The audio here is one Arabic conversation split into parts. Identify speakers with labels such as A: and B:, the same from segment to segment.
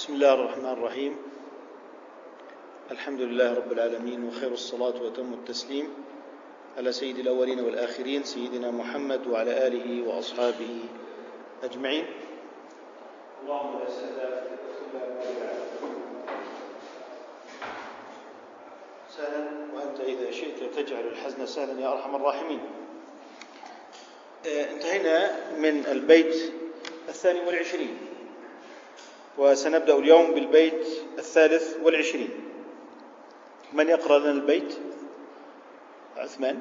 A: بسم الله الرحمن الرحيم. الحمد لله رب العالمين وخير الصلاة وتم التسليم على سيد الأولين والآخرين سيدنا محمد وعلى آله وأصحابه أجمعين. اللهم لا سهل سهلا وأنت إذا شئت تجعل الحزن سهلا يا أرحم الراحمين. آه، انتهينا من البيت الثاني والعشرين. وسنبدأ اليوم بالبيت الثالث والعشرين. من يقرأ لنا البيت؟ عثمان.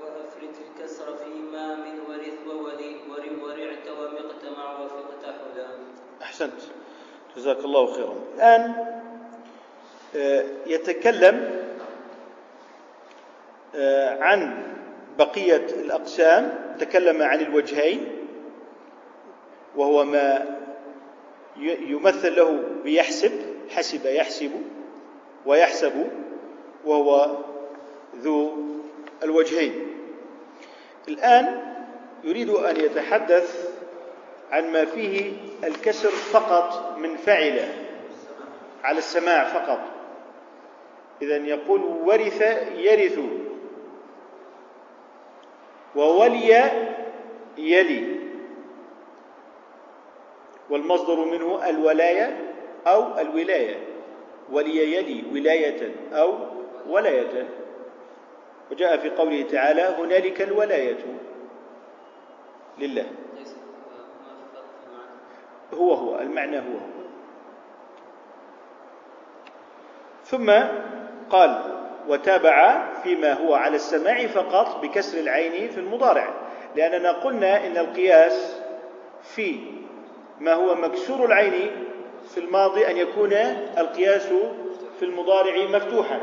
B: وأفرت الكسر فيما من ورث وولي ورم ورعت ومقت مع وفقت حلا.
A: أحسنت. جزاك الله خيرا. الآن آه، يتكلم آه، عن بقية الأقسام تكلم عن الوجهين وهو ما يمثل له بيحسب حسب يحسب ويحسب وهو ذو الوجهين. الآن يريد أن يتحدث عن ما فيه الكسر فقط من فعل على السماع فقط. إذا يقول ورث يرث وولي يلي. والمصدر منه الولاية أو الولاية ولي يلي ولاية أو ولاية. وجاء في قوله تعالى هنالك الولاية لله. هو هو المعنى هو هو. ثم قال وتابع فيما هو على السماع فقط بكسر العين في المضارع لأننا قلنا إن القياس في ما هو مكسور العين في الماضي أن يكون القياس في المضارع مفتوحا.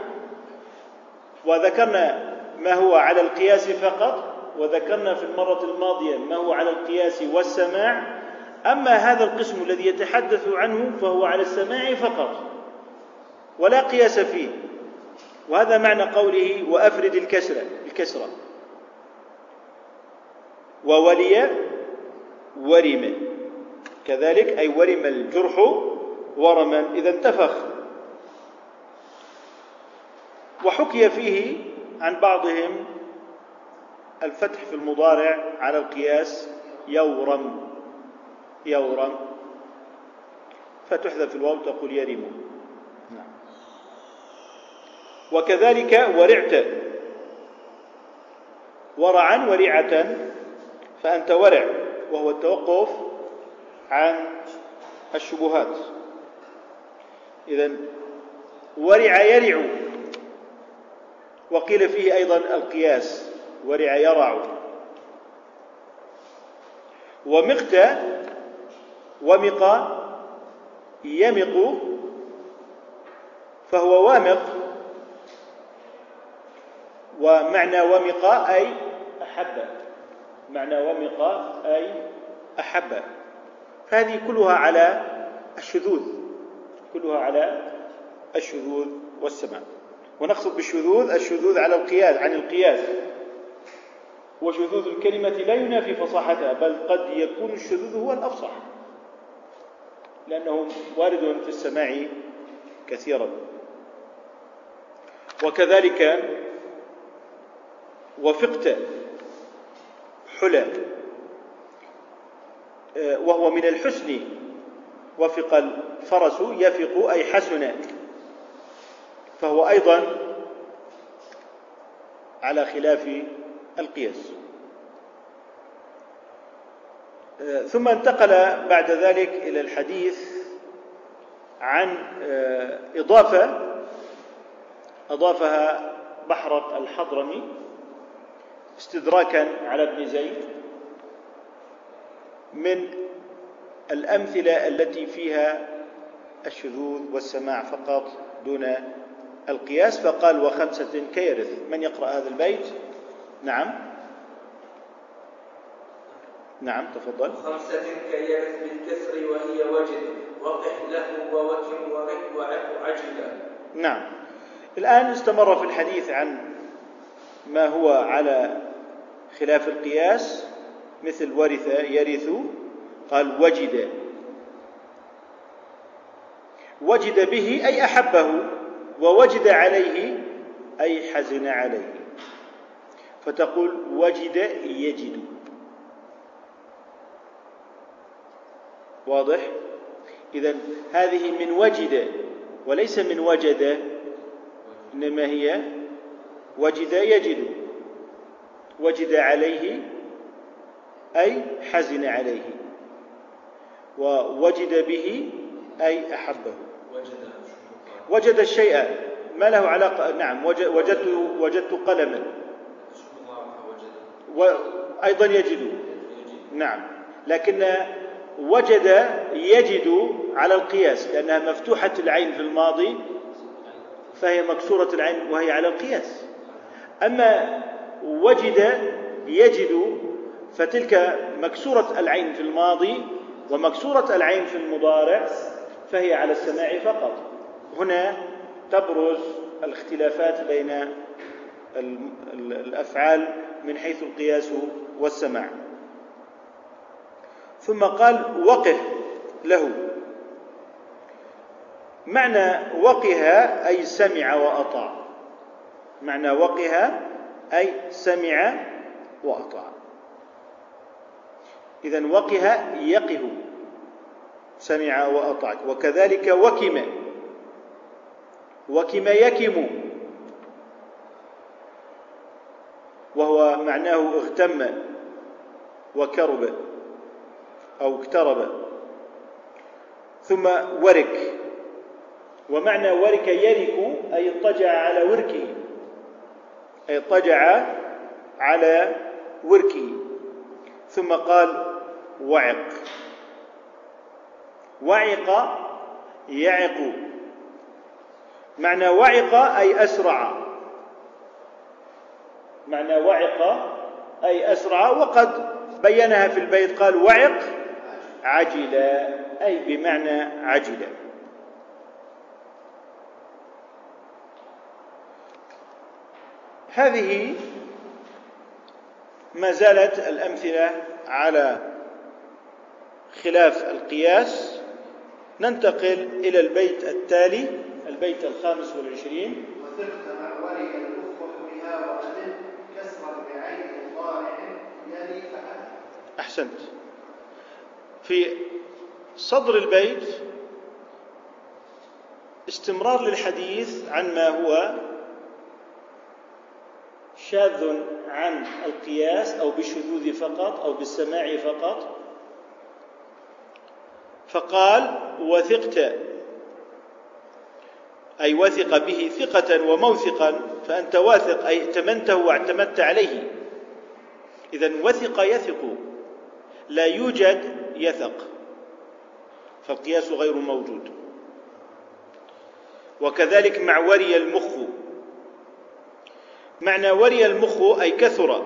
A: وذكرنا ما هو على القياس فقط وذكرنا في المرة الماضية ما هو على القياس والسماع. أما هذا القسم الذي يتحدث عنه فهو على السماع فقط ولا قياس فيه. وهذا معنى قوله وأفرد الكسرة الكسرة. وولي ورم كذلك أي ورم الجرح ورما. إذا انتفخ. وحكي فيه عن بعضهم الفتح في المضارع على القياس يورم. يورم. فتحذف الواو تقول يرم. نعم. وكذلك ورعت. ورعا ورعة فأنت ورع وهو التوقف عن الشبهات. إذا ورع يرع وقيل فيه أيضا القياس ورع يرع. ومقت ومق يمق فهو وامق. ومعنى ومق أي أحب. معنى ومق أي أحب. فهذه كلها على الشذوذ كلها على الشذوذ والسماع ونقصد بالشذوذ الشذوذ على القياس عن القياس. وشذوذ الكلمة لا ينافي فصاحتها بل قد يكون الشذوذ هو الأفصح. لأنه وارد في السماع كثيرا. وكذلك وفقت حلى وهو من الحسن. وفق الفرس يفق أي حسن. فهو أيضا على خلاف القياس. ثم انتقل بعد ذلك إلى الحديث عن إضافة أضافها بحرة الحضرمي استدراكا على ابن زيد. من الأمثلة التي فيها الشذوذ والسماع فقط دون القياس فقال وخمسة كيرث. من يقرأ هذا البيت؟ نعم. نعم تفضل.
C: خمسة كيرث بالكسر وهي وجد وقح له ووكم ورق وعف عجلا.
A: نعم. الآن استمر في الحديث عن ما هو على خلاف القياس. مثل ورث يرث قال وجد. وجد به أي أحبه ووجد عليه أي حزن عليه. فتقول وجد يجد. واضح؟ إذا هذه من وجد وليس من وجد إنما هي وجد يجد. وجد عليه أي حزن عليه ووجد به أي أحبه. وجد الشيء ما له علاقة؟ نعم وجدت وجدت قلما. وأيضا يجد. نعم لكن وجد يجد على القياس لأنها مفتوحة العين في الماضي فهي مكسورة العين وهي على القياس. أما وجد يجد فتلك مكسورة العين في الماضي ومكسورة العين في المضارع فهي على السماع فقط. هنا تبرز الاختلافات بين الأفعال من حيث القياس والسماع. ثم قال وقه له. معنى وقها أي سمع وأطاع. معنى وقها أي سمع وأطاع. اذا وقها يقه. سمع وأطاع. وكذلك وكم. وكم يكم. وهو معناه اغتم. وكرب. أو اقترب. ثم ورك. ومعنى ورك يرك أي اضطجع على وركه. أي اضطجع على وركه. ثم قال وعق. وعق يعق. معنى وعق أي أسرع. معنى وعق أي أسرع. وقد بينها في البيت قال وعق عجل أي بمعنى عجل هذه ما زالت الأمثلة على خلاف القياس ننتقل إلى البيت التالي البيت الخامس والعشرين.
D: معوري الأفق بها كسرا بعين ضارع يلي فعل
A: أحسنت. في صدر البيت استمرار للحديث عن ما هو شاذ عن القياس أو بالشذوذ فقط أو بالسماع فقط. فقال وثقت. أي وثق به ثقة وموثقا فأنت واثق أي ائتمنته واعتمدت عليه. إذا وثق يثق لا يوجد يثق. فالقياس غير موجود. وكذلك مع وري المخ. معنى وري المخ أي كثر.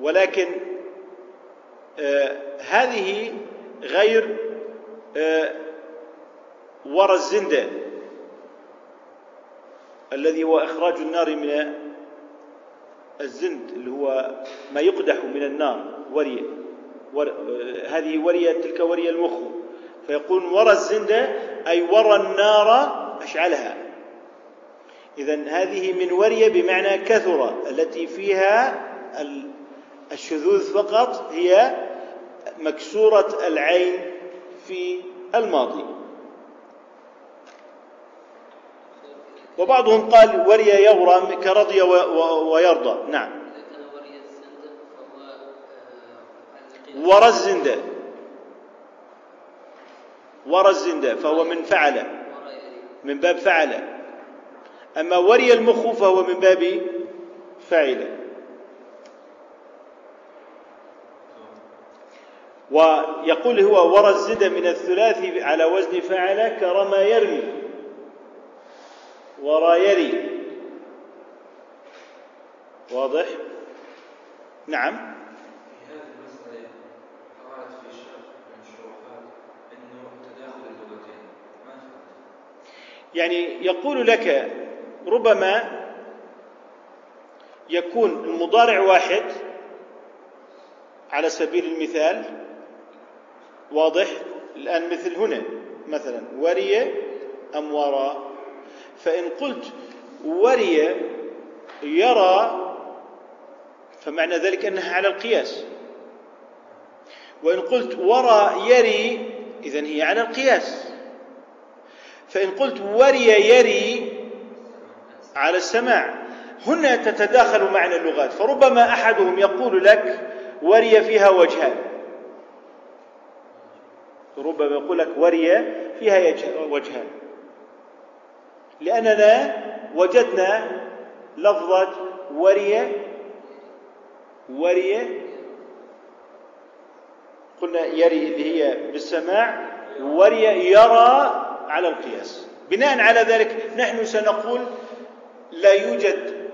A: ولكن هذه غير آه ورى الزند الذي هو إخراج النار من الزند اللي هو ما يقدح من النار ورية ور... هذه ورية تلك ورية المخ. فيقول ورى الزند أي ورى النار أشعلها. إذا هذه من ورية بمعنى كثرة التي فيها الشذوذ فقط هي مكسورة العين في الماضي. وبعضهم قال وري يغرى كرضي ويرضى. نعم. ورى الزند ورى فهو من فعل. من باب فعل. أما وري المخ فهو من باب فعل. ويقول هو ورى الزد من الثلاثي على وزن فعل كرما يرمي. ورا يري. واضح؟ نعم. يعني يقول لك ربما يكون المضارع واحد على سبيل المثال واضح؟ الآن مثل هنا مثلا وري أم وراء؟ فإن قلت وري يرى فمعنى ذلك أنها على القياس. وإن قلت ورى يري إذن هي على القياس. فإن قلت وري يري على السماع. هنا تتداخل معنى اللغات فربما أحدهم يقول لك وري فيها وجهان. ربما يقول لك وري فيها وجهان. لأننا وجدنا لفظة وري وري قلنا يري اللي هي بالسماع وري يرى على القياس. بناء على ذلك نحن سنقول لا يوجد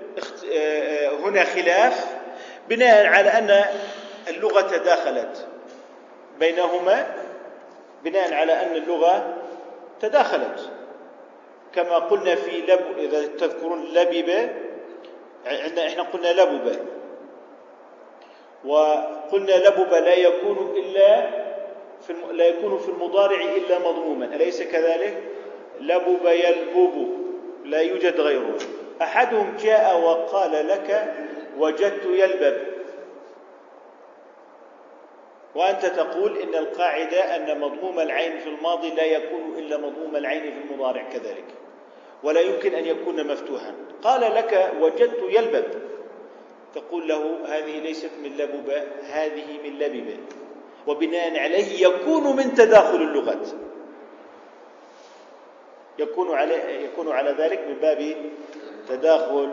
A: آه، هنا خلاف. بناء على أن اللغة تداخلت بينهما. بناء على أن اللغة تداخلت. كما قلنا في لب إذا تذكرون لبب عندنا إحنا قلنا لبب وقلنا لبب لا يكون إلا في لا يكون في المضارع إلا مضموما. أليس كذلك؟ لبب يلبب لا يوجد غيره. أحدهم جاء وقال لك وجدت يلبب. وأنت تقول إن القاعدة أن مضموم العين في الماضي لا يكون إلا مضموم العين في المضارع كذلك ولا يمكن أن يكون مفتوحا. قال لك وجدت يلبب. تقول له هذه ليست من لبب هذه من لبب وبناء عليه يكون من تداخل اللغات. يكون على يكون على ذلك من باب تداخل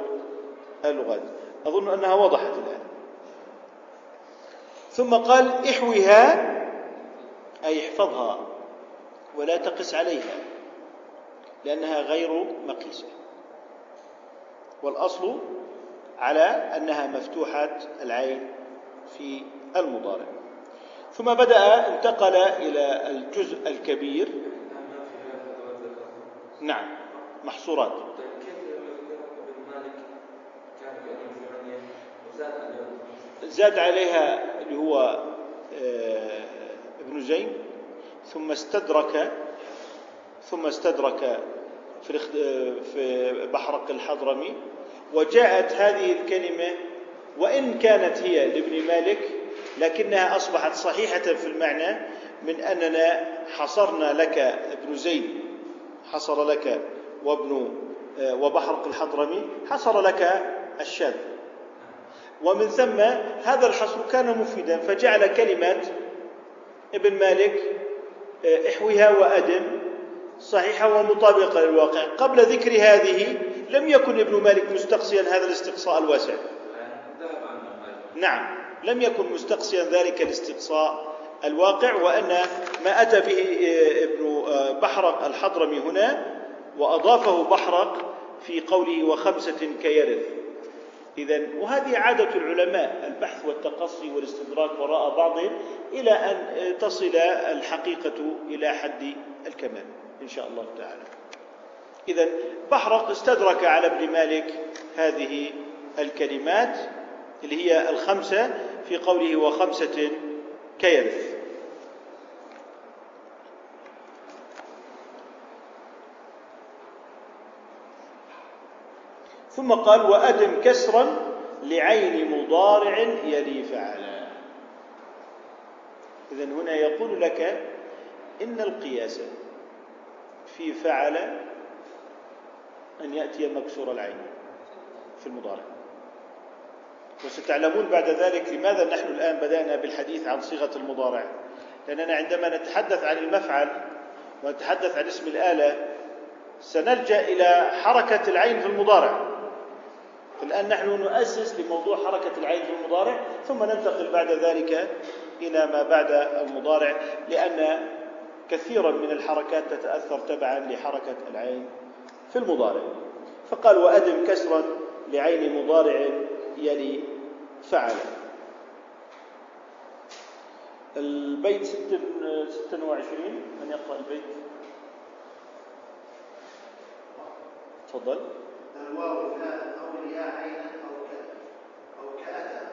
A: اللغات. أظن أنها وضحت الآن. ثم قال احوها أي احفظها ولا تقس عليها لأنها غير مقيسة. والأصل على أنها مفتوحة العين في المضارع. ثم بدأ انتقل إلى الجزء الكبير. نعم محصورات. زاد عليها اللي هو آه، ابن زين ثم استدرك ثم استدرك في في بحرق الحضرمي وجاءت هذه الكلمة وإن كانت هي لابن مالك لكنها أصبحت صحيحة في المعنى من أننا حصرنا لك ابن زيد حصر لك وابن آه، وبحرق الحضرمي حصر لك الشاذ. ومن ثم هذا الحصر كان مفيدا فجعل كلمات ابن مالك آه، احوها وأدم صحيحة ومطابقة للواقع. قبل ذكر هذه لم يكن ابن مالك مستقصيا هذا الاستقصاء الواسع. نعم لم يكن مستقصيا ذلك الاستقصاء الواقع وأن ما أتى به آه، ابن آه، بحرق الحضرمي هنا وأضافه بحرق في قوله وخمسة كيرث إذا وهذه عادة العلماء البحث والتقصي والاستدراك وراء بعضهم إلى أن تصل الحقيقة إلى حد الكمال إن شاء الله تعالى. إذا بحرق استدرك على ابن مالك هذه الكلمات اللي هي الخمسة في قوله وخمسة كيرث ثم قال وأدم كسرا لعين مضارع يلي فعلا. إذا هنا يقول لك إن القياس في فعل أن يأتي مكسور العين في المضارع. وستعلمون بعد ذلك لماذا نحن الآن بدأنا بالحديث عن صيغة المضارع. لأننا عندما نتحدث عن المفعل ونتحدث عن اسم الآلة سنلجأ إلى حركة العين في المضارع. فالآن نحن نؤسس لموضوع حركة العين في المضارع ثم ننتقل بعد ذلك إلى ما بعد المضارع لأن كثيرا من الحركات تتأثر تبعا لحركة العين في المضارع. فقال وأدم كسرا لعين مضارع يلي فعل. البيت ست وعشرين. من يقرأ البيت؟ تفضل
D: الواو فاء أو الياء عينا أو كذا أو كأتى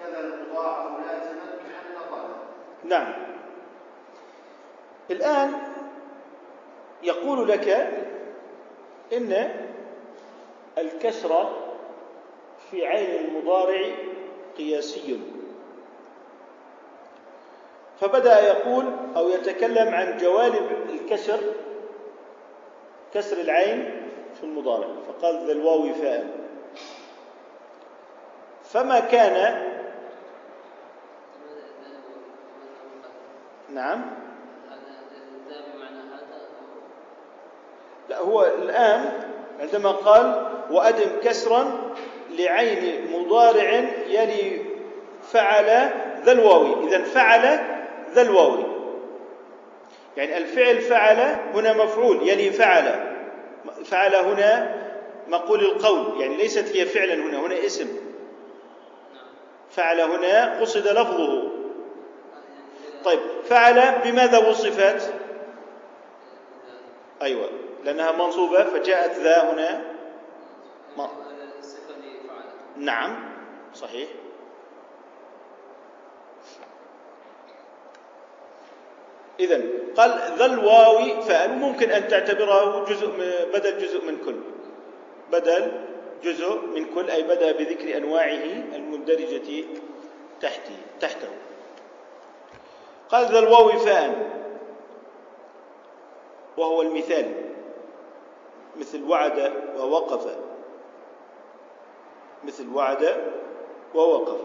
D: كذا المضاعف لازما كحن طلب
A: نعم. الآن يقول لك إن الكسر في عين المضارع قياسي. فبدأ يقول أو يتكلم عن جوانب الكسر كسر العين في المضارع. فقال ذا الواو فاء. فما كان نعم. لا هو الآن عندما قال وأدم كسرا لعين مضارع يلي فعل ذا الواو. إذا فعل ذا الواو. يعني الفعل فعل هنا مفعول يلي فعل. فعل هنا مقول القول يعني ليست هي فعلا هنا هنا اسم. فعل هنا قصد لفظه. طيب فعل بماذا وصفت؟ أيوة لأنها منصوبة فجاءت ذا هنا. ما- نعم صحيح. إذا قال ذا الواو فعل ممكن أن تعتبره جزء بدل جزء من كل. بدل جزء من كل أي بدأ بذكر أنواعه المندرجة تحته تحته. قال ذا الواو فاء. وهو المثال. مثل وعد ووقف. مثل وعد ووقف.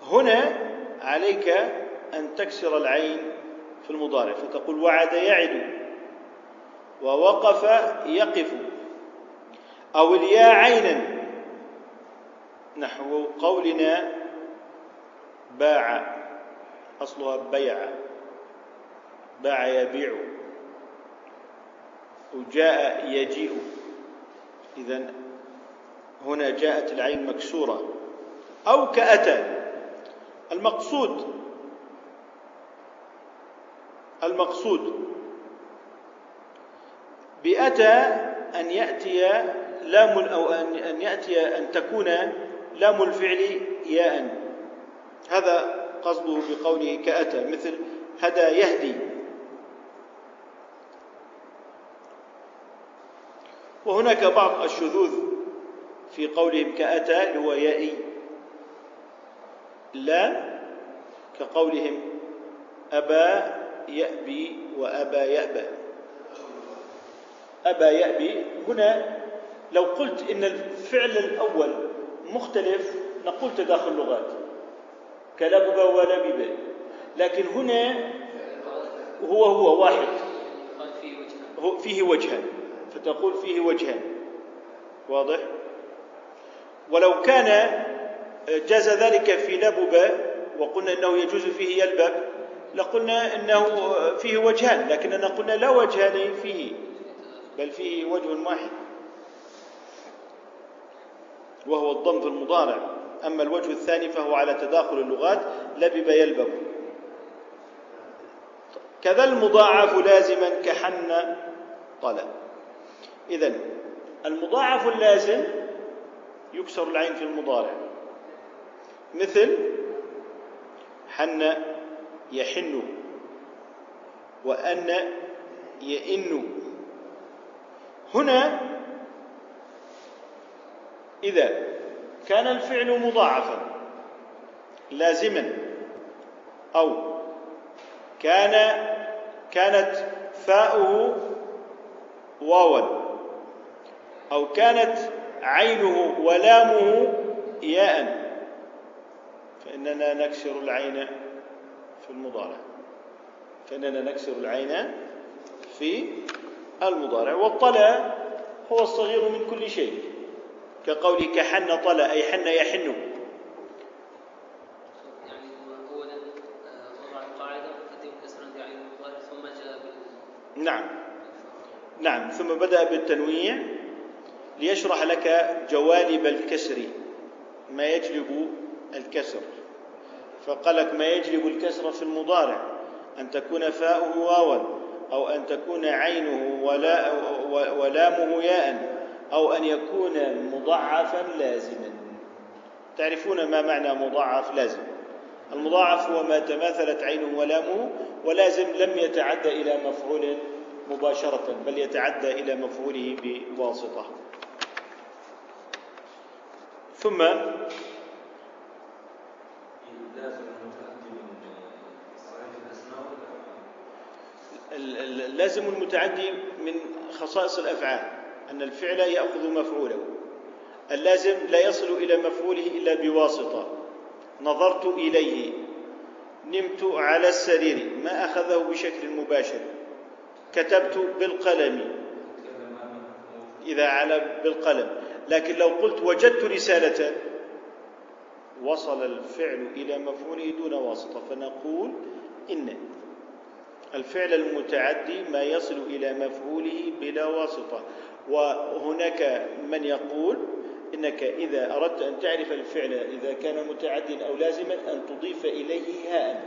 A: فهنا عليك أن تكسر العين في المضارع. فتقول وعد يعد ووقف يقف. أو الياء عينا. نحو قولنا باع أصلها بيع باع يبيع وجاء يجيء. إذا هنا جاءت العين مكسورة. أو كأتى. المقصود المقصود بأتى أن يأتي لام أو أن يأتي أن تكون لام الفعل ياء. هذا قصده بقوله كأتى مثل هدى يهدي. وهناك بعض الشذوذ في قولهم كأتى هو يائي لا كقولهم أبى يأبي وأبى يأبى. أبى يأبي هنا لو قلت إن الفعل الأول مختلف نقول تداخل لغات كلبب ولبب لكن هنا هو هو واحد.
B: فيه وجهان.
A: فتقول فيه وجهان. واضح؟ ولو كان جاز ذلك في لبب وقلنا إنه يجوز فيه يلبب لقلنا إنه فيه وجهان. لكننا قلنا لا وجهان فيه بل فيه وجه واحد. وهو الضم في المضارع. أما الوجه الثاني فهو على تداخل اللغات لبب يلبب. كذا المضاعف لازما كحن طلب إذا المضاعف اللازم يكسر العين في المضارع. مثل حن يحن وأن يئن. هنا إذا كان الفعل مضاعفا لازما أو كان كانت فاؤه واوا أو كانت عينه ولامه ياء. فإننا نكسر العين في المضارع. فإننا نكسر العين في المضارع. والطلا هو الصغير من كل شيء. كقولي كحن طلا أي حن يحن. نعم. نعم ثم بدأ بالتنويع ليشرح لك جوانب الكسر. ما يجلب الكسر. فقال لك ما يجلب الكسر في المضارع؟ أن تكون فاؤه واوا أو أن تكون عينه ولا ولامه ياء. أو أن يكون مضعفا لازما. تعرفون ما معنى مضاعف لازم؟ المضاعف هو ما تماثلت عينه ولامه ولازم لم يتعدى إلى مفعول مباشرة بل يتعدى إلى مفعوله بواسطة. ثم اللازم المتعدي من خصائص الأفعال. أن الفعل يأخذ مفعوله. اللازم لا يصل إلى مفعوله إلا بواسطة. نظرت إليه. نمت على السرير. ما أخذه بشكل مباشر. كتبت بالقلم. إذا على بالقلم. لكن لو قلت وجدت رسالة وصل الفعل إلى مفعوله دون واسطة. فنقول إن الفعل المتعدي ما يصل إلى مفعوله بلا واسطة. وهناك من يقول إنك إذا أردت أن تعرف الفعل إذا كان متعديا أو لازما أن تضيف إليه هاء.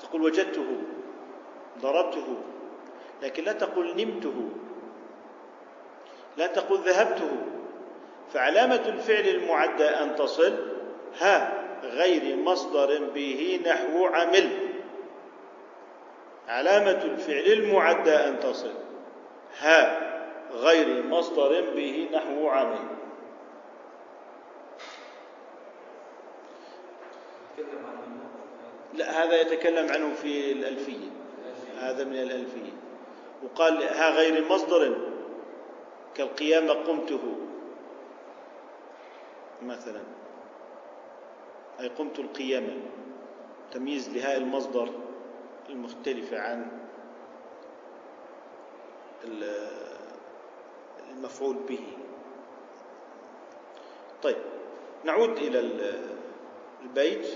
A: تقول وجدته ضربته لكن لا تقل نمته لا تقل ذهبته. فعلامة الفعل المعدى أن تصل ها غير مصدر به نحو عمل. علامة الفعل المعدى أن تصل ها. غير مصدر به نحو عمل. لا هذا يتكلم عنه في الألفية. هذا من الألفية. وقال ها غير مصدر كالقيامة قمته. مثلا أي قمت القيامة تمييز لهاء المصدر المختلفة عن المفعول به. طيب نعود إلى ال- البيت.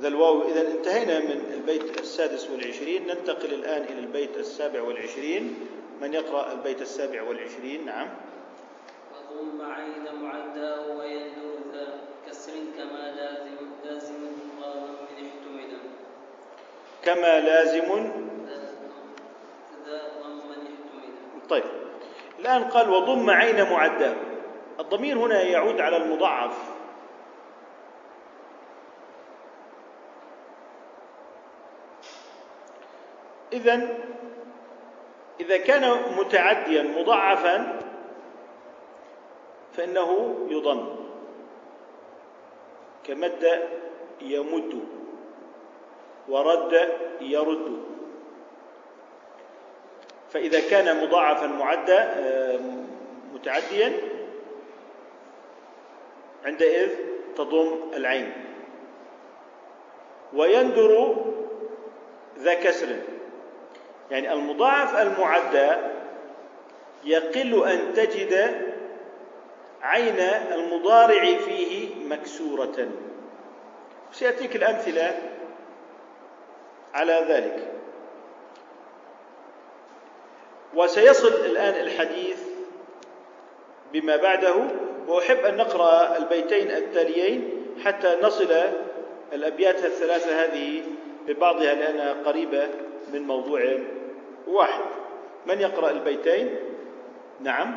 A: ذا الواو إذا انتهينا من البيت السادس والعشرين ننتقل الآن إلى البيت السابع والعشرين. من يقرأ البيت السابع والعشرين؟ نعم.
B: وضم عين معداه ويندر ذا كسر كما لازم لازم من احتملا
A: كما لازم.
B: ذا ذا ضم احتملا
A: طيب. الآن قال وضم عين معداه الضمير هنا يعود على المضاعف. إذا إذا كان متعديا مضاعفا فإنه يضم. كمد يمد ورد يرد. فإذا كان مضاعفا معدى آه، متعديا عندئذ تضم العين. ويندر ذا كسر يعني المضاعف المعدى يقل أن تجد عين المضارع فيه مكسورة. سيأتيك الأمثلة على ذلك. وسيصل الآن الحديث بما بعده. وأحب أن نقرأ البيتين التاليين حتى نصل الأبيات الثلاثة هذه ببعضها لأنها قريبة من موضوع واحد. من يقرأ البيتين؟ نعم.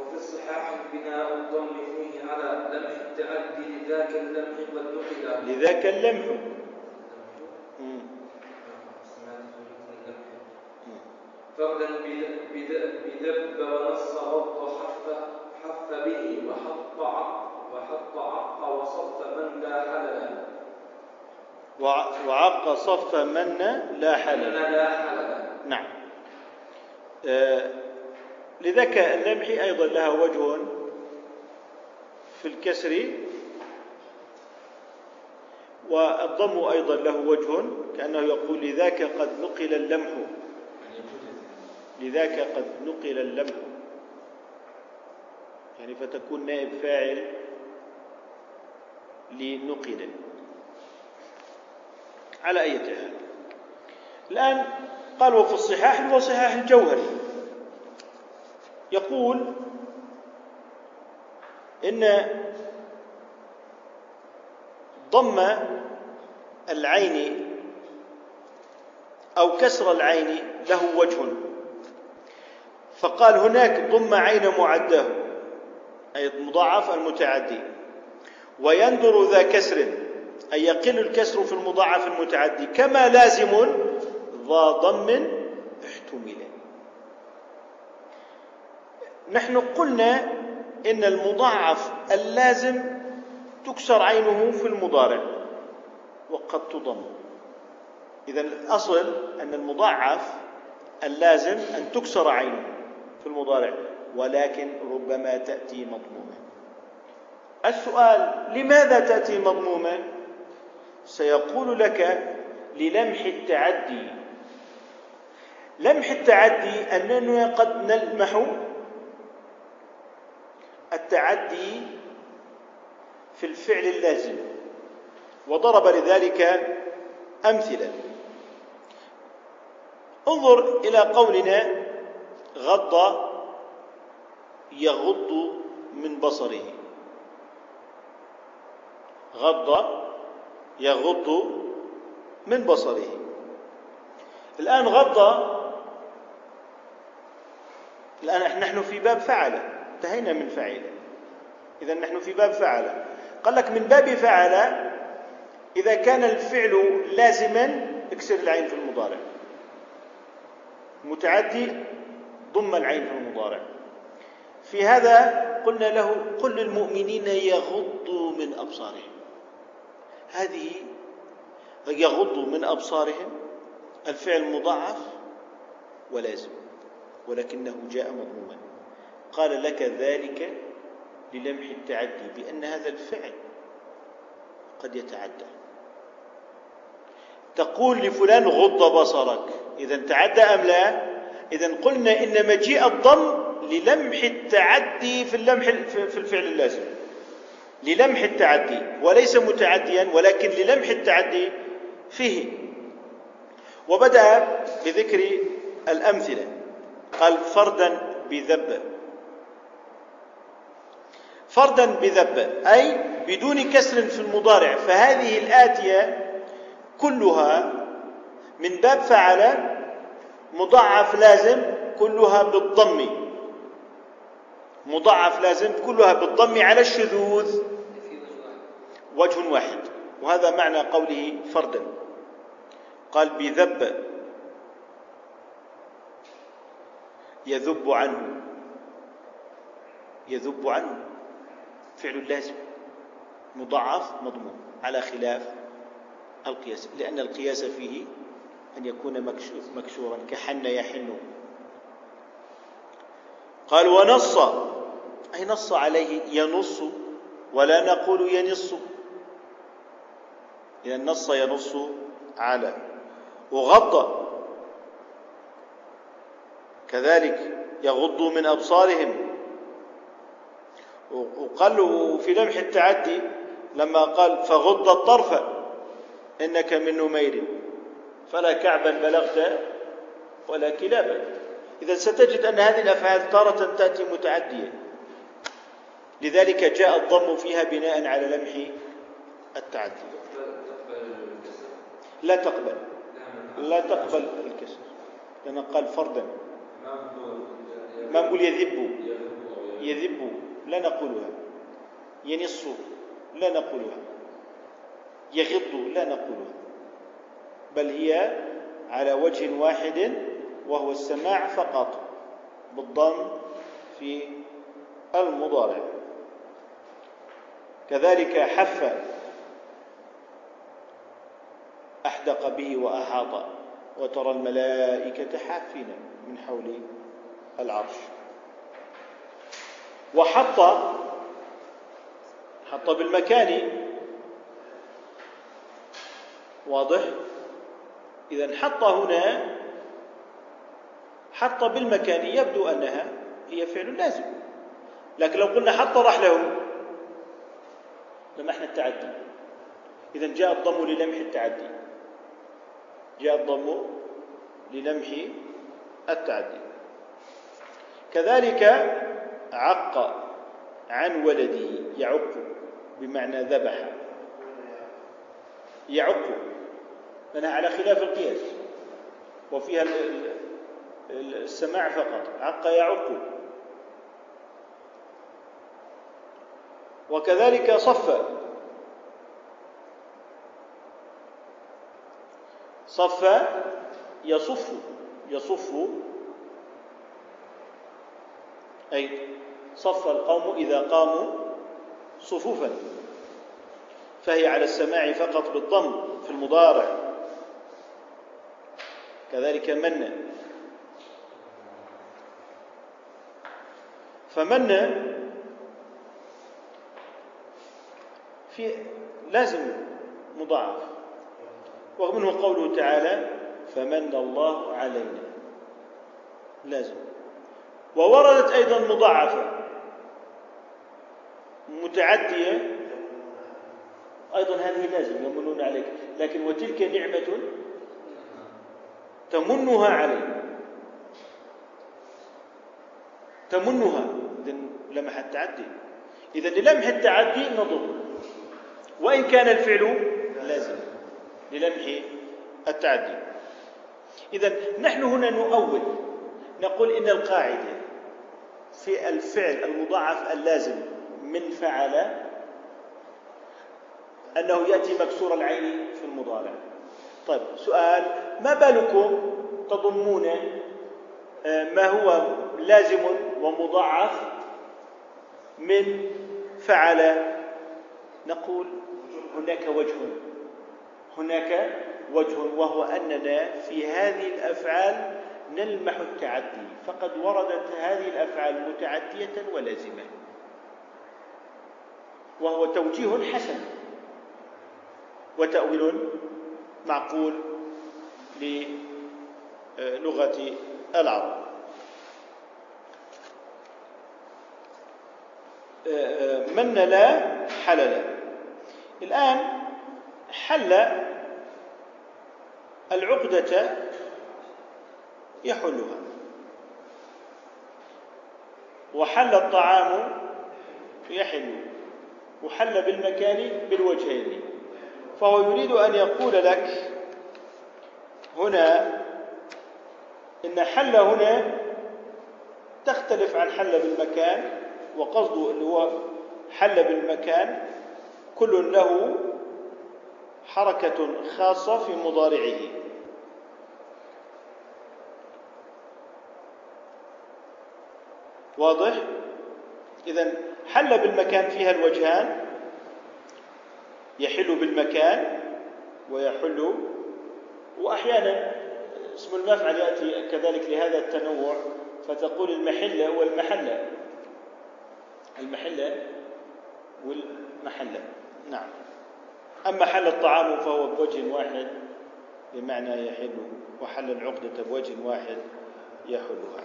C: وفي الصحاح بناء الضم فيه على لمح التعدي لذاك اللمح قد نقل
A: لذاك اللمح.
C: فردا بذب ونص غض حف حف به وحط عق وحط عق وصف من لا حلل
A: وع- وعق صف من لا
C: من
A: حلل
C: لا حلل
A: نعم. آه، لذاك اللمح أيضا لها وجه في الكسر والضم أيضا له وجه كأنه يقول لذاك قد نقل اللمح. لذاك قد نقل اللمح. يعني فتكون نائب فاعل لنقل. على أي حال. الآن قال وفي الصحاح وصحاح الجوهري. يقول إن ضم العين أو كسر العين له وجه. فقال هناك ضم عين معداه أي المضاعف المتعدي. ويندر ذا كسر أي يقل الكسر في المضاعف المتعدي. كما لازم ذا ضم احتمل. نحن قلنا إن المضاعف اللازم تكسر عينه في المضارع وقد تضم. إذا الأصل أن المضاعف اللازم أن تكسر عينه. في المضارع ولكن ربما تأتي مضمومة السؤال لماذا تأتي مضمومة سيقول لك للمح التعدي. لمح التعدي أننا قد نلمح التعدي في الفعل اللازم وضرب لذلك أمثلة. انظر إلى قولنا غض يغض من بصره. غض يغض من بصره. الآن غض الآن نحن في باب فعل انتهينا من فعل. إذا نحن في باب فعل. قال لك من باب فعل إذا كان الفعل لازما اكسر العين في المضارع. متعدي؟ ضم العين في المضارع. في هذا قلنا له قل للمؤمنين يغضوا من أبصارهم. هذه يغضوا من أبصارهم الفعل مضاعف ولازم ولكنه جاء مضموما. قال لك ذلك للمح التعدي بأن هذا الفعل قد يتعدى. تقول لفلان غض بصرك إذا تعدى أم لا؟ إذا قلنا إن مجيء الضم للمح التعدي في اللمح في الفعل اللازم. للمح التعدي وليس متعديا ولكن للمح التعدي فيه. وبدأ بذكر الأمثلة. قال فردا بذب فردا بذب أي بدون كسر في المضارع. فهذه الآتية كلها من باب فعل مضاعف لازم كلها بالضم. مضاعف لازم كلها بالضم على الشذوذ. وجه واحد. وهذا معنى قوله فردا قال بذب. يذب عنه. يذب عنه. فعل لازم. مضاعف مضموم. على خلاف القياس. لأن القياس فيه أن يكون مكسورا كحن يحن. قال ونص أي نص عليه ينص ولا نقول ينص. إذا النص ينص على. وغض. كذلك يغض من أبصارهم. وقال له في لمح التعدي لما قال فغض الطرف إنك من نمير. فلا كعبا بلغت ولا كلابا. إذا ستجد أن هذه الأفعال تارة تأتي متعدية. لذلك جاء الضم فيها بناء على لمح التعدي. لا تقبل. لا تقبل الكسر. لأن قال فردا. ما نقول يذب. يذب. لا نقولها. ينص. لا نقولها. يغض. لا نقولها. بل هي على وجه واحد وهو السماع فقط بالضم في المضارع. كذلك حف أحدق به وأحاط وترى الملائكة حافين من حول العرش. وحط حط بالمكان. واضح؟ إذا حط هنا حط بالمكان يبدو أنها هي فعل لازم. لكن لو قلنا حط رحله لمحنا التعدي. إذا جاء الضم للمح التعدي. جاء الضم للمح التعدي. كذلك عق عن ولده يعق بمعنى ذبح. يعق. منها على خلاف القياس. وفيها السماع فقط. عق يعق. وكذلك صف. صف يصف. يصف. أي صف القوم إذا قاموا صفوفا. فهي على السماع فقط بالضم في المضارع. كذلك من؟ فمن في لازم مضاعف. ومنه قوله تعالى فمن الله علينا. لازم. ووردت أيضا مضاعفة. متعدية. أيضا هذه لازم يمنون عليك. لكن وتلك نعمة تمنها عليك تمنها لمح التعدي إذا للمح التعدي نضر وإن كان الفعل لازم للمح التعدي. إذا نحن هنا نؤول نقول إن القاعدة في الفعل المضاعف اللازم من فعل أنه يأتي مكسور العين في المضارع. طيب سؤال ما بالكم تضمون آه، ما هو لازم ومضاعف من فعل نقول هناك وجه؟ هناك وجه وهو أننا في هذه الأفعال نلمح التعدي فقد وردت هذه الأفعال متعدية ولازمة. وهو توجيه حسن وتأويل معقول للغة العرب. من لا حلل الآن حل العقدة يحلها. وحل الطعام يحل. وحل بالمكان بالوجهين. فهو يريد أن يقول لك هنا إن حل هنا تختلف عن حل بالمكان وقصده اللي هو حل بالمكان كل له حركة خاصة في مضارعه واضح؟ إذا حل بالمكان فيها الوجهان يحل بالمكان ويحل وأحيانا اسم المفعل يأتي كذلك لهذا التنوع فتقول المحلة والمحلة. المحلة والمحلة. نعم. أما حل الطعام فهو بوجه واحد بمعنى يحل وحل العقدة بوجه واحد يحلها.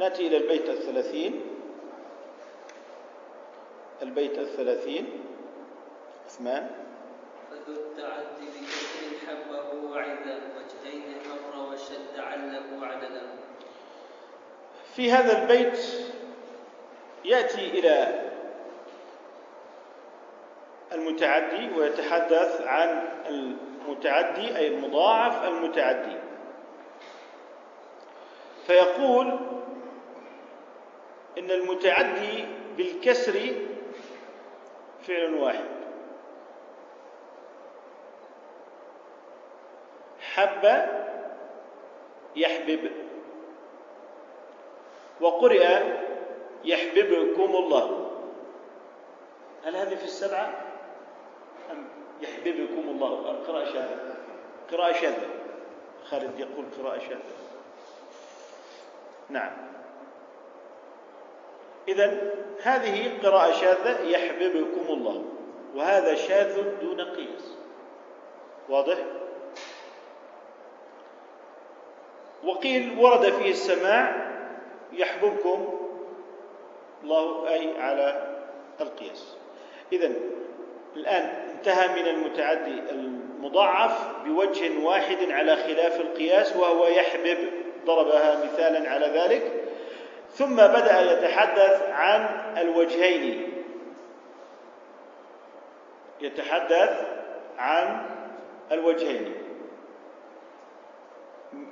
A: نأتي إلى البيت الثلاثين. البيت الثلاثين. عثمان
B: فذو التعدي بكسر حبه وعدا وجهين مر وشد عله عددا
A: في هذا البيت يأتي إلى المتعدي ويتحدث عن المتعدي أي المضاعف المتعدي. فيقول إن المتعدي بالكسر فعل واحد. حب يحبب. وقرئ يحببكم الله. هل هذه في السبعة؟ أم يحببكم الله؟ قراءة شاذة. قراءة شاذة. خالد يقول قراءة شاذة. نعم. إذا هذه قراءة شاذة يحببكم الله. وهذا شاذ دون قياس. واضح؟ وقيل ورد فيه السماع يحببكم الله أي على القياس. إذا الآن انتهى من المتعدي المضاعف بوجه واحد على خلاف القياس وهو يحبب ضربها مثالا على ذلك. ثم بدأ يتحدث عن الوجهين. يتحدث عن الوجهين.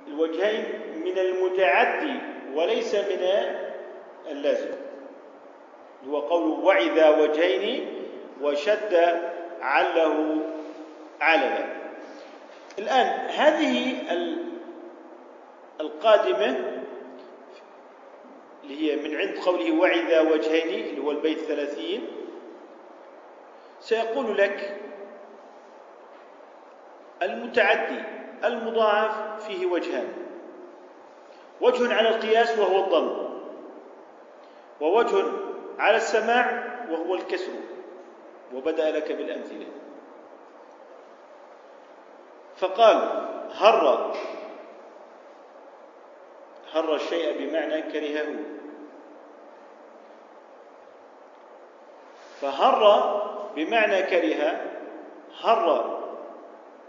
A: الوجهين من المتعدي وليس من اللازم. هو قول وعذا وجهين وشد عله عللا الآن هذه القادمة اللي هي من عند قوله وعذا وجهين اللي هو البيت ثلاثين سيقول لك المتعدي. المضاعف فيه وجهان. وجه على القياس وهو الضم. ووجه على السماع وهو الكسر. وبدأ لك بالأمثلة. فقال هر. هر الشيء بمعنى كرهه. فهر بمعنى كره هر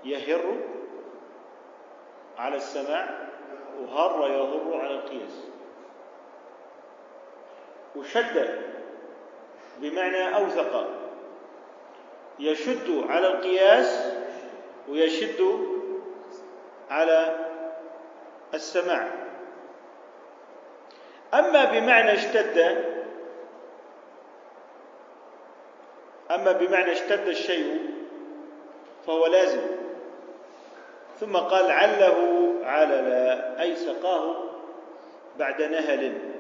A: يهر. على السماع وهر يهر على القياس. وشد بمعنى أوثق. يشد على القياس ويشد على السماع. أما بمعنى اشتد أما بمعنى اشتد الشيء فهو لازم. ثم قال عله علل أي سقاه بعد نهل.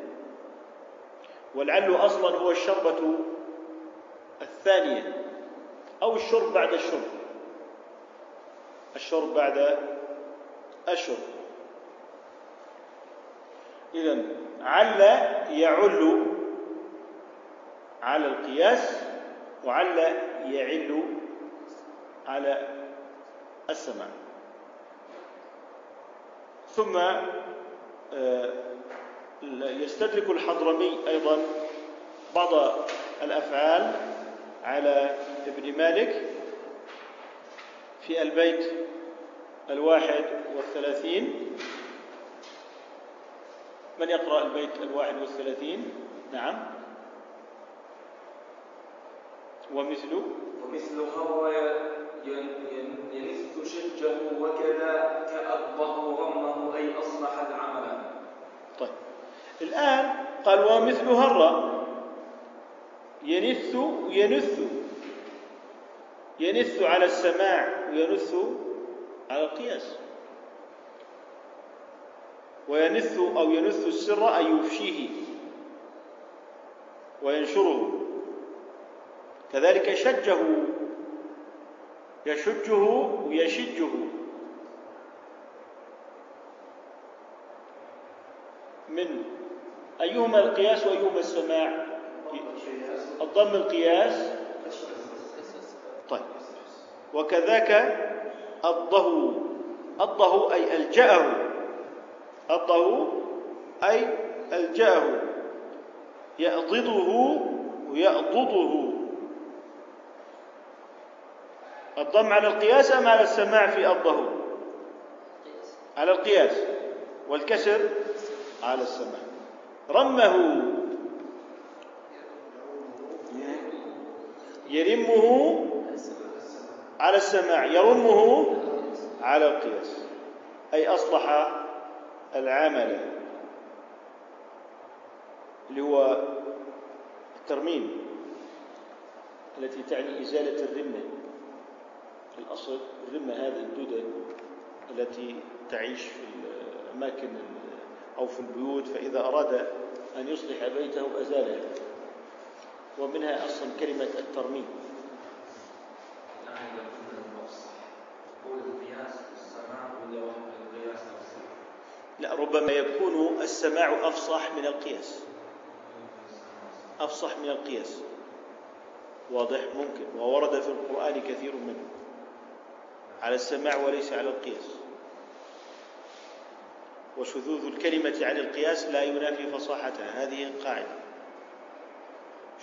A: والعل أصلا هو الشربة الثانية أو الشرب بعد الشرب. الشرب بعد الشرب. إذا عل يعل على القياس وعل يعل على السماء ثم آه، يستدرك الحضرمي أيضا بعض الأفعال على ابن مالك في البيت الواحد والثلاثين. من يقرأ البيت الواحد والثلاثين؟ نعم. ومثل؟
C: ومثل هو ينث شجه وكذا كأبه رمه أي أصلح العمل
A: طيب. الآن قال ومثل هر ينث ينث. ينث على السماع وينث على القياس. وينث أو ينث السر أي يفشيه وينشره. كذلك شجه يشجه ويشجه. من أيهما القياس وأيهما السماع؟ الضم القياس. طيب. وكذاك الضه الضه أي ألجأه. الضه أي ألجأه. يأضضه ويأضضه الضم على القياس أم على السماع في أضه على القياس. والكسر على السماع. رمه. يرمه على السماع. يرمه على القياس. أي أصلح العمل. اللي هو الترميم التي تعني إزالة الرمة. الأصل الرمة هذه الدودة التي تعيش في الأماكن أو في البيوت فإذا أراد أن يصلح بيته أزالها ومنها أصلا كلمة الترميم. لا ربما يكون السماع أفصح من القياس. أفصح من القياس. واضح؟ ممكن. وورد في القرآن كثير منه. على السماع وليس على القياس. وشذوذ الكلمة عن القياس لا ينافي فصاحتها. هذه القاعدة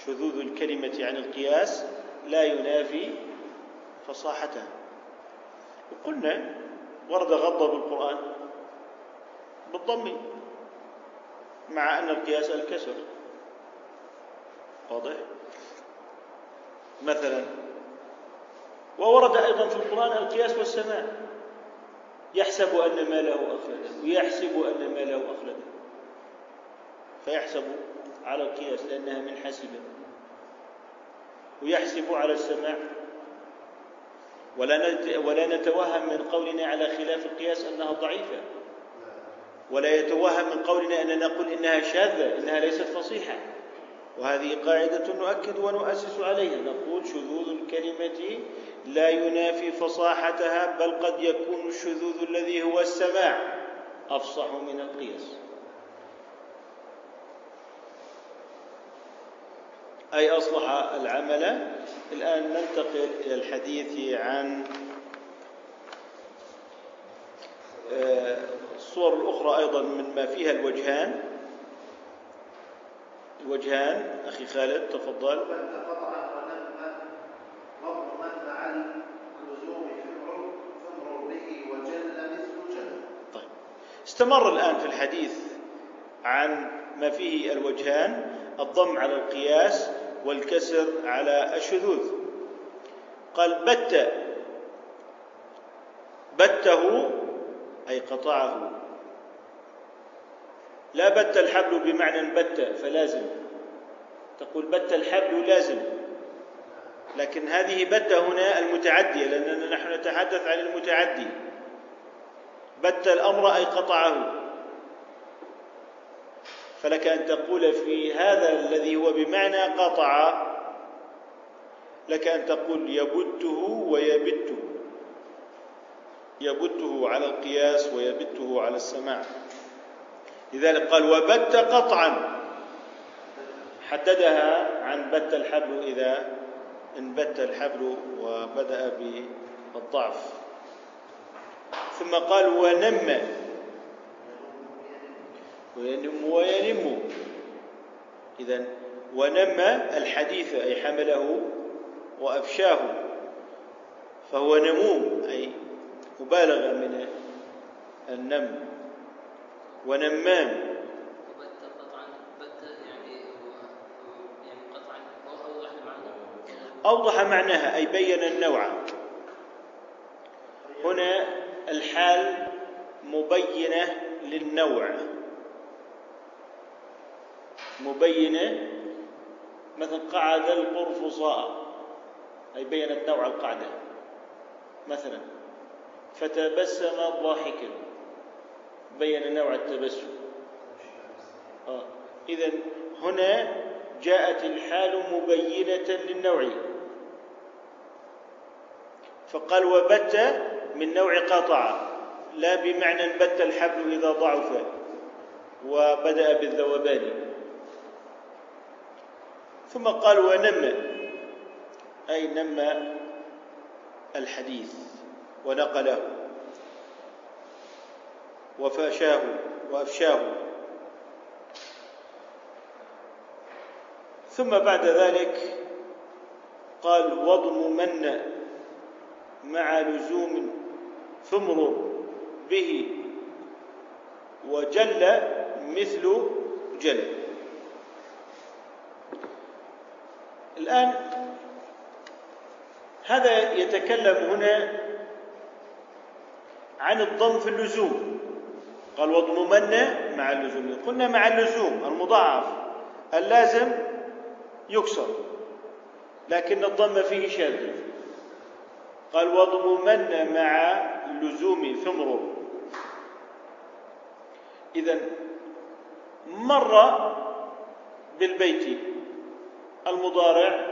A: شذوذ الكلمة عن القياس لا ينافي فصاحتها. وقلنا ورد غض بالقرآن بالضم مع أن القياس الكسر. واضح؟ مثلا وورد أيضا في القرآن القياس والسماع. يحسب أن ماله أخلده ويحسب أن ماله أخلده. فيحسب على القياس لأنها من حسبه ويحسب على السماع. ولا ولا نتوهم من قولنا على خلاف القياس أنها ضعيفة. ولا يتوهم من قولنا أننا نقول إنها شاذة إنها ليست فصيحة. وهذه قاعدة نؤكد ونؤسس عليها. نقول شذوذ الكلمة لا ينافي فصاحتها بل قد يكون الشذوذ الذي هو السماع أفصح من القياس. أي أصلح العمل. الآن ننتقل إلى الحديث عن آه، الصور الأخرى أيضا مما فيها الوجهان. الوجهان أخي خالد تفضل. استمر الآن في الحديث عن ما فيه الوجهان الضم على القياس والكسر على الشذوذ. قال بت بته أي قطعه. لا بت الحبل بمعنى بت فلازم. تقول بت الحبل لازم. لكن هذه بت هنا المتعدية لأننا نحن نتحدث عن المتعدي. بت الأمر أي قطعه. فلك أن تقول في هذا الذي هو بمعنى قطع. لك أن تقول يبته ويبته. يبته على القياس ويبته على السماع. لذلك قال وبت قطعا. حددها عن بت الحبل إذا انبت الحبل وبدأ بالضعف. ثم قال ونم. وينم وينم إذا ونم الحديث أي حمله وأفشاه. فهو نموم أي مبالغة من النم. ونمام. أوضح معناها أي بين النوع. هنا الحال مبينة للنوع. مبينة مثل قعد القرفصاء. أي بينت نوع القعدة مثلا فتبسم ضاحكا بين نوع التبسم. آه. إذا هنا جاءت الحال مبينة للنوع. فقال وبت من نوع قطع لا بمعنى بت الحبل إذا ضعف وبدأ بالذوبان. ثم قال ونم أي نم الحديث ونقله. وفاشاه وأفشاه. ثم بعد ذلك قال واضممن مع لزوم ثمر به وجل مثل جل. الآن هذا يتكلم هنا عن الضم في اللزوم. قال واضممن مع اللزوم. قلنا مع اللزوم المضاعف. اللازم يكسر. لكن الضم فيه شاذ. قال واضممن مع لزوم ثمر إذا مر بالبيت المضارع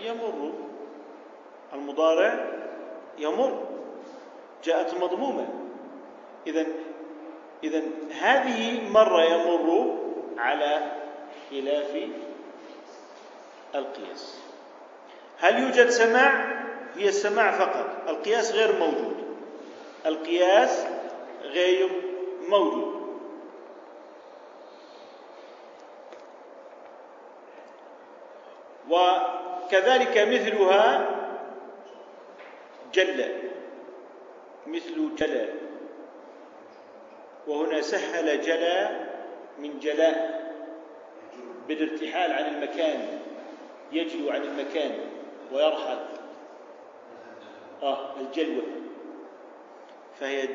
A: يمر. المضارع يمر. جاءت مضمومة. إذا إذا هذه مرة يمر على خلاف القياس. هل يوجد سماع؟ هي السماع فقط. القياس غير موجود. القياس غير موجود وكذلك مثلها جل مثل جلا وهنا سهل جلا من جلاء بالارتحال عن المكان يجلو عن المكان ويرحل. آه الجلوة. فهي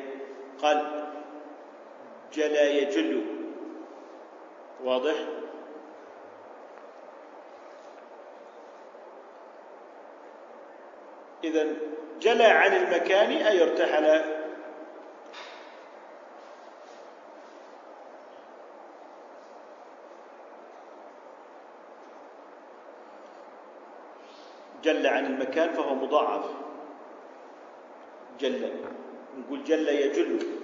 A: قال جلا يجل. واضح؟ إذا جلى عن المكان أي ارتحل. جل عن المكان فهو مضاعف. جل نقول جل يجل.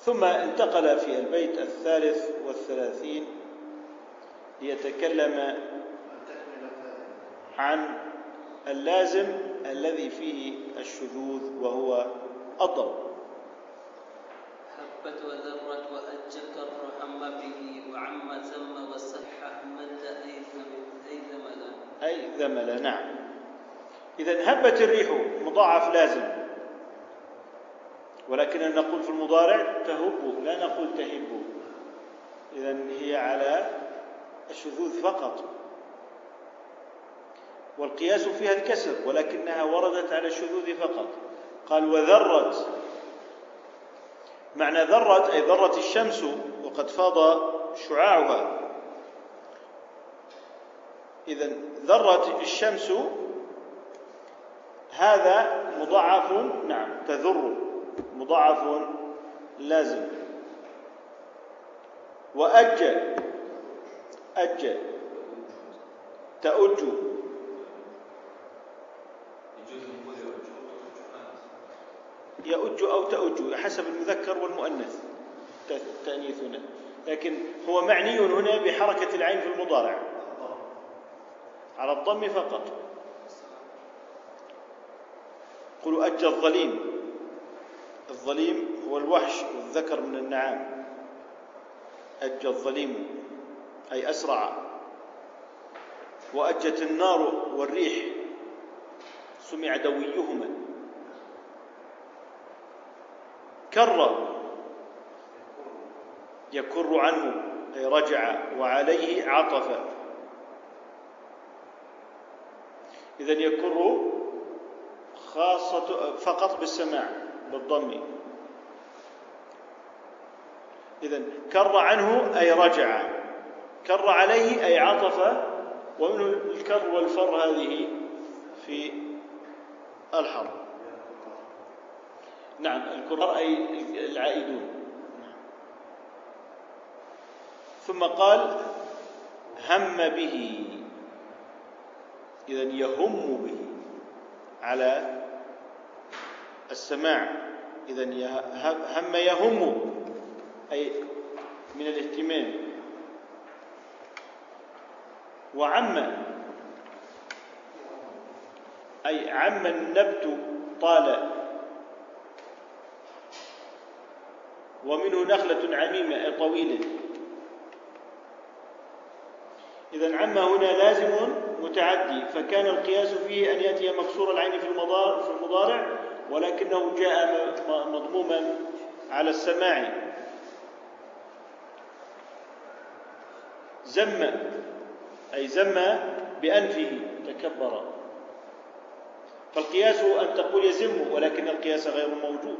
A: ثم انتقل في البيت الثالث والثلاثين ليتكلم عن اللازم الذي فيه الشذوذ وهو الضم
B: هبت وذرت وأجك الرحم به وعم ثم وصح مد أيثم أيثملا
A: أي ذمل نعم. إذا هبت الريح مضاعف لازم. ولكننا نقول في المضارع تهب لا نقول تهب. إذا هي على الشذوذ فقط. والقياس فيها الكسر ولكنها وردت على الشذوذ فقط. قال وذرت. معنى ذرت أي ذرت الشمس وقد فاض شعاعها. إذا ذرت الشمس هذا مضاعف نعم تذر مضاعف لازم. وأج أج تأج يؤج أو تؤج حسب المذكر والمؤنث. تأنيث هنا لكن هو معني هنا بحركة العين في المضارع. على الضم فقط. قلوا أج الظليم. الظليم هو الوحش والذكر من النعام. أج الظليم أي أسرع. وأجت النار والريح سمع دويهما. كر يكر عنه أي رجع وعليه عطف. إذا يكر خاصة فقط بالسماع بالضم. إذا كر عنه أي رجع. كر عليه أي عطف. ومنه الكر والفر هذه في الحرب. نعم الكرار أي العائدون. ثم قال هم به. إذا يهم به على السماع. إذا هم يهم أي من الاهتمام. وعم أي عم النبت طال. ومنه نخلة عميمة أي طويلة. إذا عم هنا لازم متعدي فكان القياس فيه أن يأتي مكسور العين في المضارع في المضارع. ولكنه جاء مضموما على السماع. زم أي زم بأنفه تكبر. فالقياس أن تقول يزم ولكن القياس غير موجود.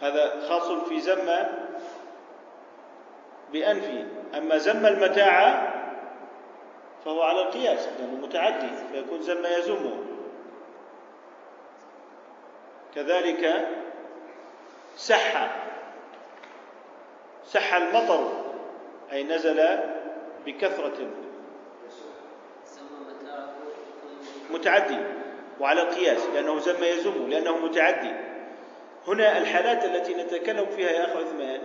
A: هذا خاص في زم بأنفه. أما زم المتاع فهو على القياس لأنه متعدي فيكون زم يزمه. كذلك سح سح المطر أي نزل بكثرة. متعدي وعلى القياس لأنه زم يزم لأنه متعدي. هنا الحالات التي نتكلم فيها يا أخ عثمان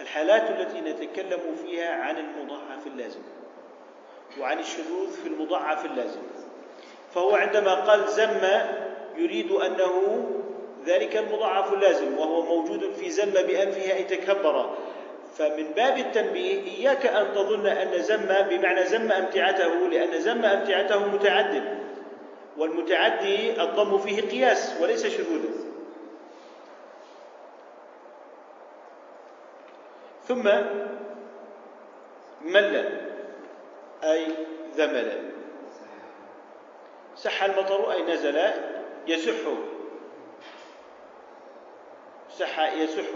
A: الحالات التي نتكلم فيها عن المضاعف اللازم. وعن الشذوذ في المضاعف اللازم. فهو عندما قال زم يريد أنه ذلك المضاعف اللازم وهو موجود في زم بأنفه أي تكبر فمن باب التنبيه إياك أن تظن أن زم بمعنى زم أمتعته لأن زم أمتعته متعد والمتعدي الضم فيه قياس وليس شذوذا. ثم مل أي ذمل سح المطر أي نزل يسح. سح يسح.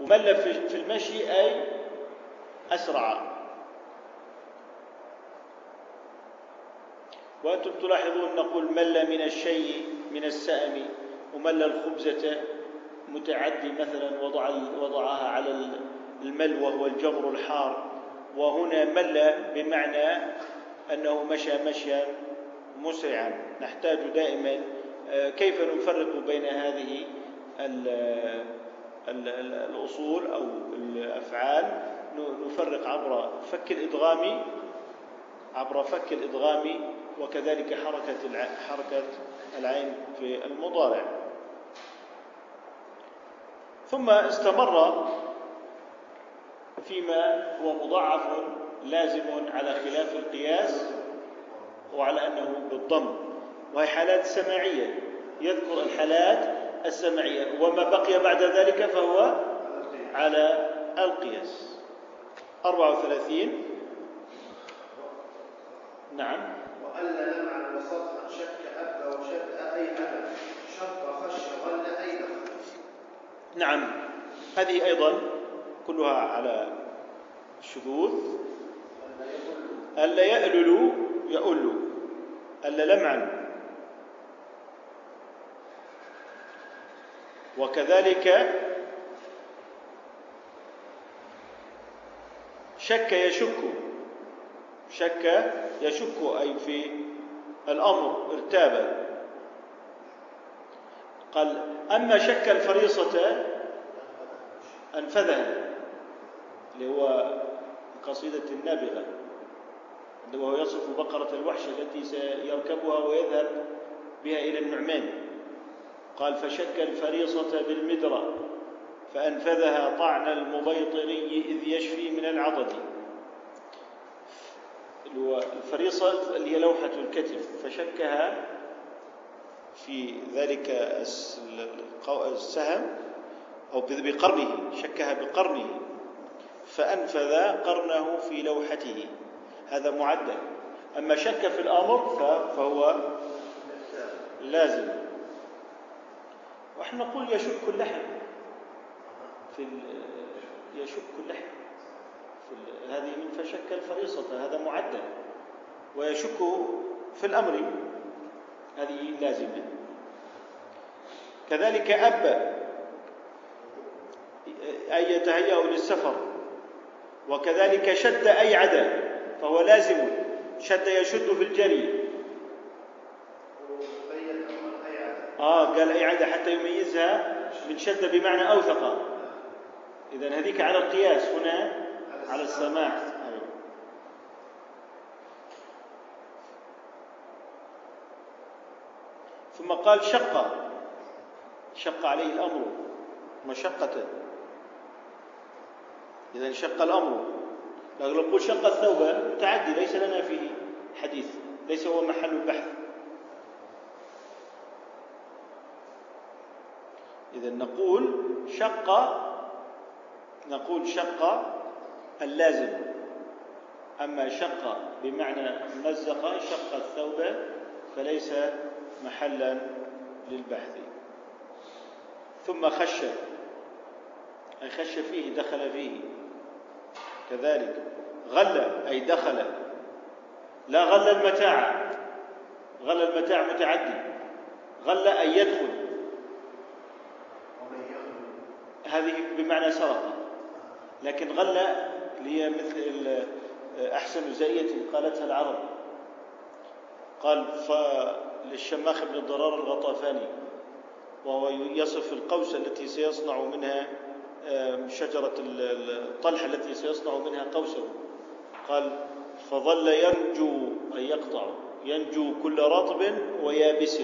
A: ومل في المشي أي أسرع. وأنتم تلاحظون نقول مل من الشيء من السأم ومل الخبزة متعدي مثلا وضع وضعها على المل وهو الجمر الحار. وهنا مل بمعنى أنه مشى مشيا مسرعا. نحتاج دائما آه، كيف نفرق بين هذه الأصول أو الأفعال؟ نفرق عبر فك الإدغام عبر فك الإدغام وكذلك حركة حركة العين في المضارع. ثم استمر فيما هو مضاعف لازم على خلاف القياس وعلى أنه بالضم. وهي حالات سماعية. يذكر الحالات السمعية وما بقي بعد ذلك فهو على القياس. 34 نعم.
D: وألا نمعا وسطا شك أب وشد أي أبا. شق خش غل أي دخل.
A: نعم. هذه أيضا كلها على الشذوذ. ألا يألل يؤل ألا لمعا. وكذلك شك يشك. شك يشك أي في الأمر ارتاب. قال أما شك الفريصة أنفذها. اللي هو قصيدة النابغة وهو يصف بقرة الوحش التي سيركبها ويذهب بها إلى النعمان. قال فشك الفريصة بالمدرة فأنفذها طعن المبيطري إذ يشفي من العضد. الفريصة اللي هي لوحة الكتف فشكها في ذلك السهم أو بقرنه شكها بقرنه. فأنفذ قرنه في لوحته. هذا معدل. أما شك في الأمر فهو لازم. ونحن نقول يشك اللحم. في يشك اللحم. في هذه من فشك الفريصة. هذا معدل. ويشك في الأمر. هذه لازمة. كذلك أب. أي يتهيأ للسفر. وكذلك شد أي عدا فهو لازم شد يشد في الجري. آه قال أي عدا حتى يميزها من شد بمعنى أوثق. إذا هذيك على القياس هنا على السماع. ثم قال شق. شق عليه الأمر مشقة. إذا انشق الأمر. لكن لو نقول شق الثوب متعدي ليس لنا فيه حديث. ليس هو محل البحث. إذا نقول شق نقول شق اللازم. أما شق بمعنى مزق شق الثوب فليس محلا للبحث. ثم خش. أي خش فيه دخل فيه. كذلك غل أي دخل. لا غل المتاع. غل المتاع متعدي. غل أي يدخل. هذه بمعنى سرق. لكن غل هي مثل أحسن زائية قالتها العرب. قال للشماخ بن الضرار الغطافاني. وهو يصف القوس التي سيصنع منها شجرة الطلحة التي سيصنع منها قوسه قال فظل ينجو أي يقطع ينجو كل رطب ويابس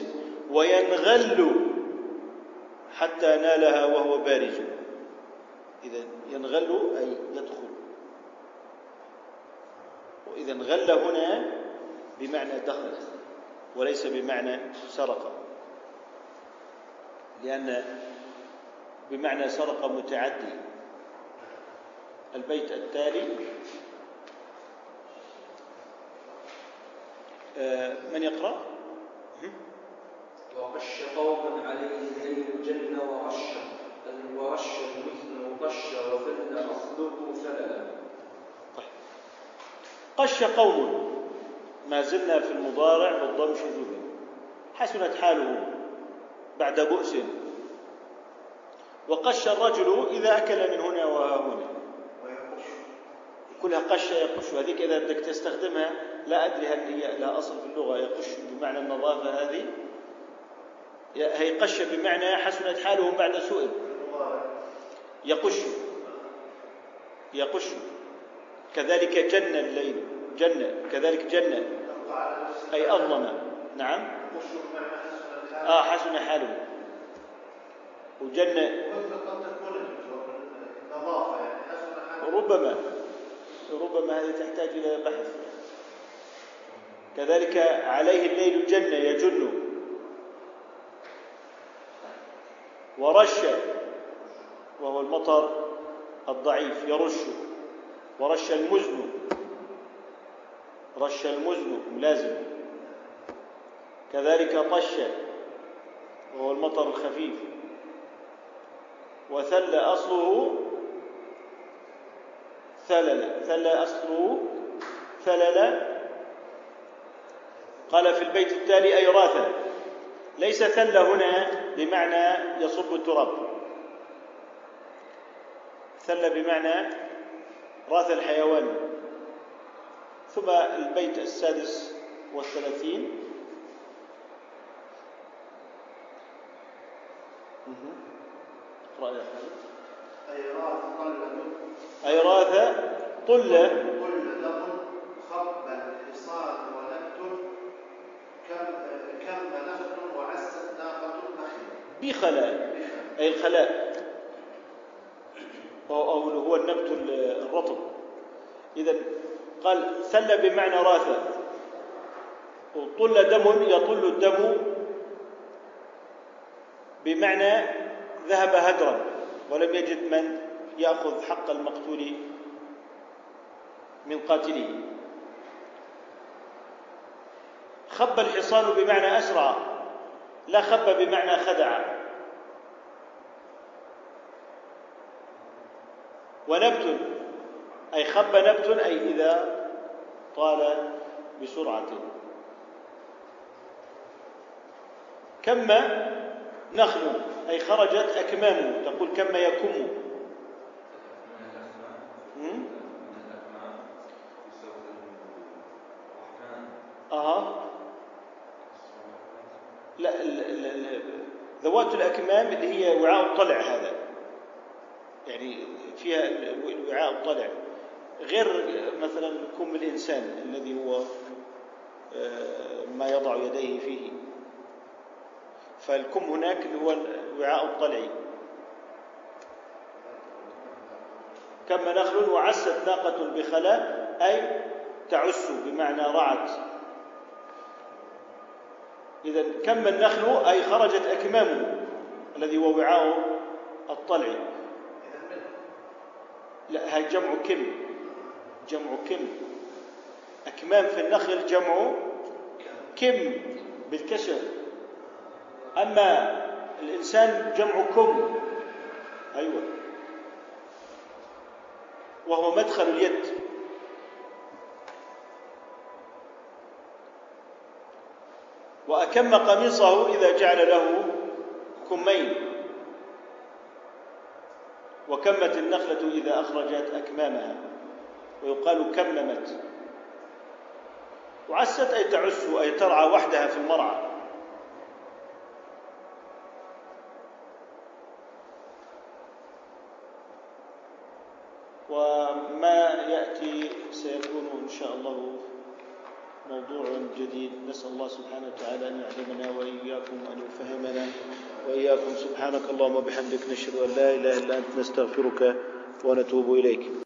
A: وينغل حتى نالها وهو بارز. إذا ينغل أي يدخل. وإذا انغل هنا بمعنى دخل وليس بمعنى سرق. لأن بمعنى سرق متعدي. البيت التالي آه، من يقرأ؟
C: وغش قوما عليه الليل جن ورش ورش مثل غش وفل أصله فللا
A: قش قوم. ما زلنا في المضارع بالضم شذوذا. حسنت حاله بعد بؤس. وقش الرجل إذا أكل من هنا وها هنا كلها قش يقش. هذيك إذا بدك تستخدمها لا أدري هل هي لها أصل في اللغة. يقش بمعنى النظافة هذه؟ هي قش بمعنى حسنت حاله بعد سوء. يقش. يقش. كذلك جن الليل. جن كذلك جن
D: تبقى على نفس
A: أي أظلم. نعم. آه حسن حاله. وجن
D: مثل قد تكون النظافة حسن حال
A: ربما. ربما هذه تحتاج إلى بحث. كذلك عليه الليل جن يجن. ورش. وهو المطر الضعيف يرش. ورش المزن. رش المزن ملازم كذلك طش. وهو المطر الخفيف. وثل أصله ثلل. ثل أصله ثلل. قال في البيت التالي أي راث ليس ثل هنا بمعنى يصب التراب. ثل بمعنى راث الحيوان ثم البيت السادس والثلاثين. مهم. اقرأ يا خالد
D: أي راث قل
A: أي راث طل.
D: كل دم خب الحصان ونبت كم كم نخل وعست ناقة نخل
A: بخلاء. أي الخلاء. أو هو النبت الرطب. إذا قال ثل بمعنى راث وطل دم يطل الدم بمعنى ذهب هدرا ولم يجد من يأخذ حق المقتول من قاتله. خب الحصان بمعنى أسرع لا خب بمعنى خدع. ونبت أي خب نبت أي إذا طال بسرعة. كم نخل؟ أي خرجت أكمامه تقول كم يكم? أها. لا. ذوات الأكمام اللي هي وعاء الطلع هذا. يعني فيها وعاء الطلع. غير مثلا كم الإنسان الذي هو آه، ما يضع يديه فيه. فالكم هناك اللي هو الوعاء الطلعي كم نخل وعست ناقة بخلاء أي تعس بمعنى رعت. إذا كم النخل؟ أي خرجت أكمامه الذي هو وعاء الطلع. لا هاي جمع كم؟ جمع كم. أكمام في النخل جمع كم بالكسر. أما الإنسان جمع كم؟ أيوة. وهو مدخل اليد. وأكم قميصه إذا جعل له كمين. وكمت النخلة إذا أخرجت أكمامها. ويقال كممت. وعست أي تعس أي ترعى وحدها في المرعى وما يأتي سيكون إن شاء الله موضوع جديد. نسأل الله سبحانه وتعالى أن يعلمنا وإياكم وأن يفهمنا وإياكم. سبحانك اللهم وبحمدك نشهد أن لا إله إلا أنت نستغفرك ونتوب إليك.